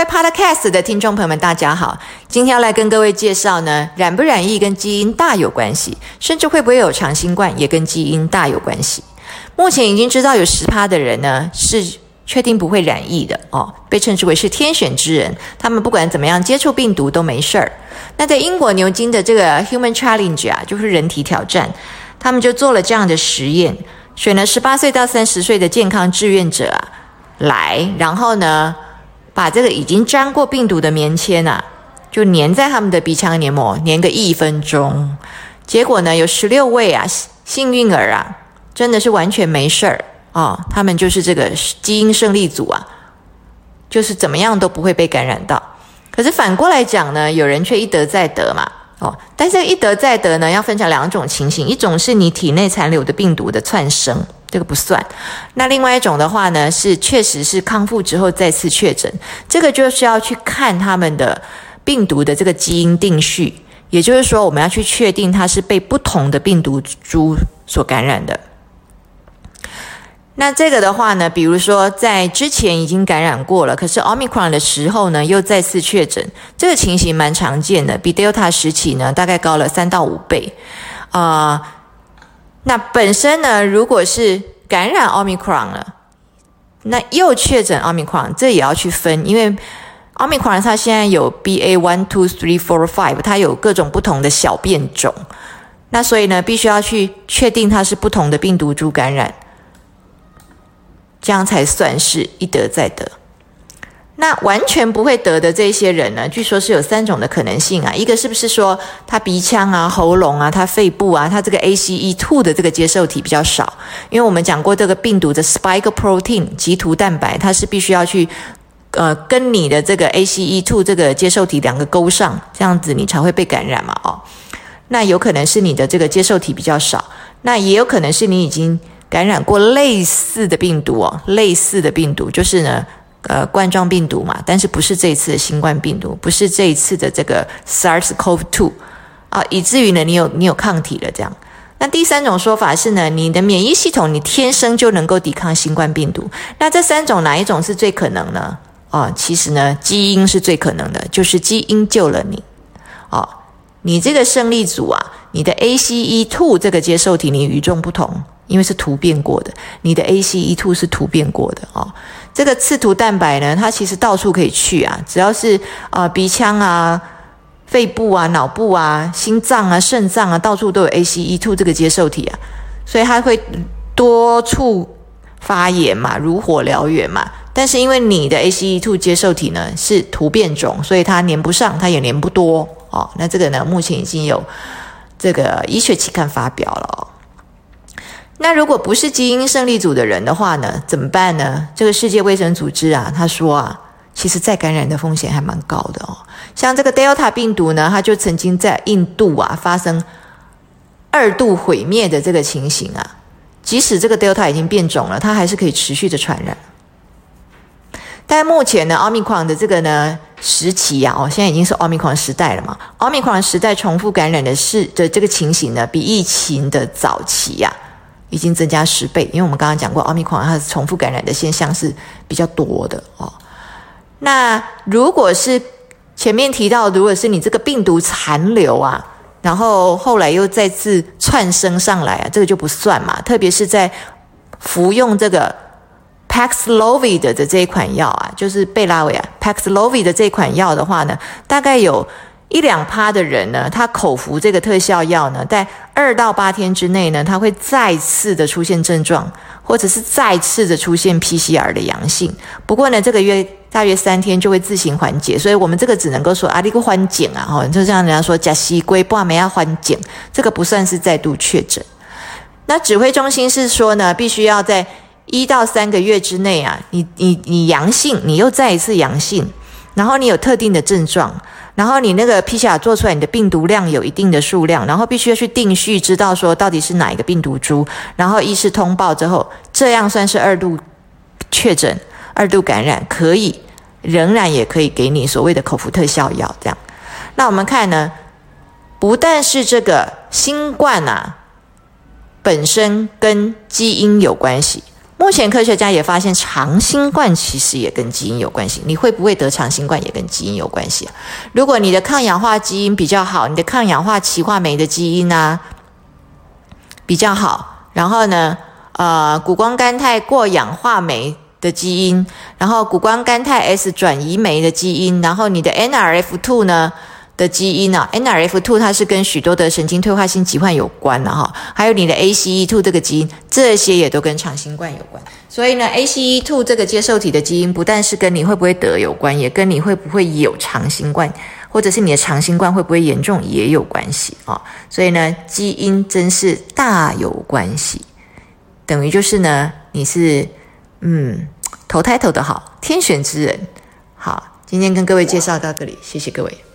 位 Podcast 的听众朋友们，大家好，今天要来跟各位介绍呢，染不染疫跟基因大有关系，甚至会不会有长新冠也跟基因大有关系。目前已经知道有十趴的人呢是确定不会染疫的哦，被称之为是天选之人，他们不管怎么样接触病毒都没事儿。那在英国牛津的这个 Human Challenge 啊，就是人体挑战，他们就做了这样的实验，选了十八岁到三十岁的健康志愿者啊来，然后呢。把这个已经沾过病毒的棉签啊，就粘在他们的鼻腔黏膜，粘个一分钟。结果呢，有十六位啊幸运儿啊，真的是完全没事儿啊。他们就是这个基因胜利组啊，就是怎么样都不会被感染到。可是反过来讲呢，有人却一得再得嘛，哦。但是一得再得呢，要分成两种情形，一种是你体内残留的病毒的窜升。这个不算，那另外一种的话呢，是确实是康复之后再次确诊，这个就是要去看他们的病毒的这个基因定序，也就是说，我们要去确定它是被不同的病毒株所感染的。那这个的话呢，比如说在之前已经感染过了，可是 Omicron 的时候呢，又再次确诊，这个情形蛮常见的，比 Delta 时期呢大概高了三到五倍，啊。那本身呢，如果是感染奥密克戎了，那又确诊奥密克戎，这也要去分，因为奥密克戎它现在有 BA one two three four five，它有各种不同的小变种，那所以呢，必须要去确定它是不同的病毒株感染，这样才算是一得再得。那完全不会得的这些人呢？据说是有三种的可能性啊。一个是不是说他鼻腔啊、喉咙啊、他肺部啊，他这个 ACE2 的这个接受体比较少？因为我们讲过这个病毒的 spike protein 棘突蛋白，它是必须要去呃跟你的这个 ACE2 这个接受体两个勾上，这样子你才会被感染嘛。哦，那有可能是你的这个接受体比较少，那也有可能是你已经感染过类似的病毒哦，类似的病毒就是呢。呃，冠状病毒嘛，但是不是这一次的新冠病毒，不是这一次的这个 SARS-CoV-2 啊，以至于呢，你有你有抗体了这样。那第三种说法是呢，你的免疫系统你天生就能够抵抗新冠病毒。那这三种哪一种是最可能呢？啊，其实呢，基因是最可能的，就是基因救了你。哦，你这个胜利组啊，你的 ACE2 这个接受体你与众不同。因为是突变过的，你的 ACE2 是突变过的哦。这个刺突蛋白呢，它其实到处可以去啊，只要是啊鼻腔啊、肺部啊、脑部啊、心脏啊、肾脏啊，到处都有 ACE2 这个接受体啊，所以它会多处发炎嘛，如火燎原嘛。但是因为你的 ACE2 接受体呢是突变种，所以它粘不上，它也粘不多哦。那这个呢，目前已经有这个医学期刊发表了。那如果不是基因胜利组的人的话呢？怎么办呢？这个世界卫生组织啊，他说啊，其实再感染的风险还蛮高的哦。像这个 Delta 病毒呢，它就曾经在印度啊发生二度毁灭的这个情形啊。即使这个 Delta 已经变种了，它还是可以持续的传染。但目前呢，奥密克戎的这个呢时期呀，哦，现在已经是奥密克戎时代了嘛。奥密克戎时代重复感染的是的这个情形呢，比疫情的早期呀。已经增加十倍，因为我们刚刚讲过，奥密克戎它重复感染的现象是比较多的哦。那如果是前面提到，如果是你这个病毒残留啊，然后后来又再次窜升上来啊，这个就不算嘛。特别是在服用这个 Paxlovid 的这一款药啊，就是贝拉维啊 Paxlovid 的这款药的话呢，大概有。一两趴的人呢，他口服这个特效药呢，在二到八天之内呢，他会再次的出现症状，或者是再次的出现 PCR 的阳性。不过呢，这个月大约三天就会自行缓解，所以我们这个只能够说啊，这个缓解啊，哈，就像人家说甲西龟不没要缓解，这个不算是再度确诊。那指挥中心是说呢，必须要在一到三个月之内啊，你你你阳性，你又再一次阳性，然后你有特定的症状。然后你那个 PCR 做出来，你的病毒量有一定的数量，然后必须要去定序，知道说到底是哪一个病毒株，然后医师通报之后，这样算是二度确诊、二度感染，可以仍然也可以给你所谓的口服特效药。这样，那我们看呢，不但是这个新冠啊本身跟基因有关系，目前科学家也发现，长新冠其实也跟基因有关系。你会不会得长新冠也跟基因有关系啊？如果你的抗氧化基因比较好，你的抗氧化歧化酶的基因呢比较好，然后呢，呃，谷胱甘肽过氧化酶的基因，然后谷胱甘肽 S 转移酶的基因，然后你的 NRF2 呢？的基因呢？NRF2 它是跟许多的神经退化性疾患有关的哈，还有你的 ACE2 这个基因，这些也都跟长新冠有关。所以呢，ACE2 这个接受体的基因不但是跟你会不会得有关，也跟你会不会有长新冠，或者是你的长新冠会不会严重也有关系啊。所以呢，基因真是大有关系，等于就是呢，你是嗯投胎投的好，天选之人。好，今天跟各位介绍到这里，谢谢各位。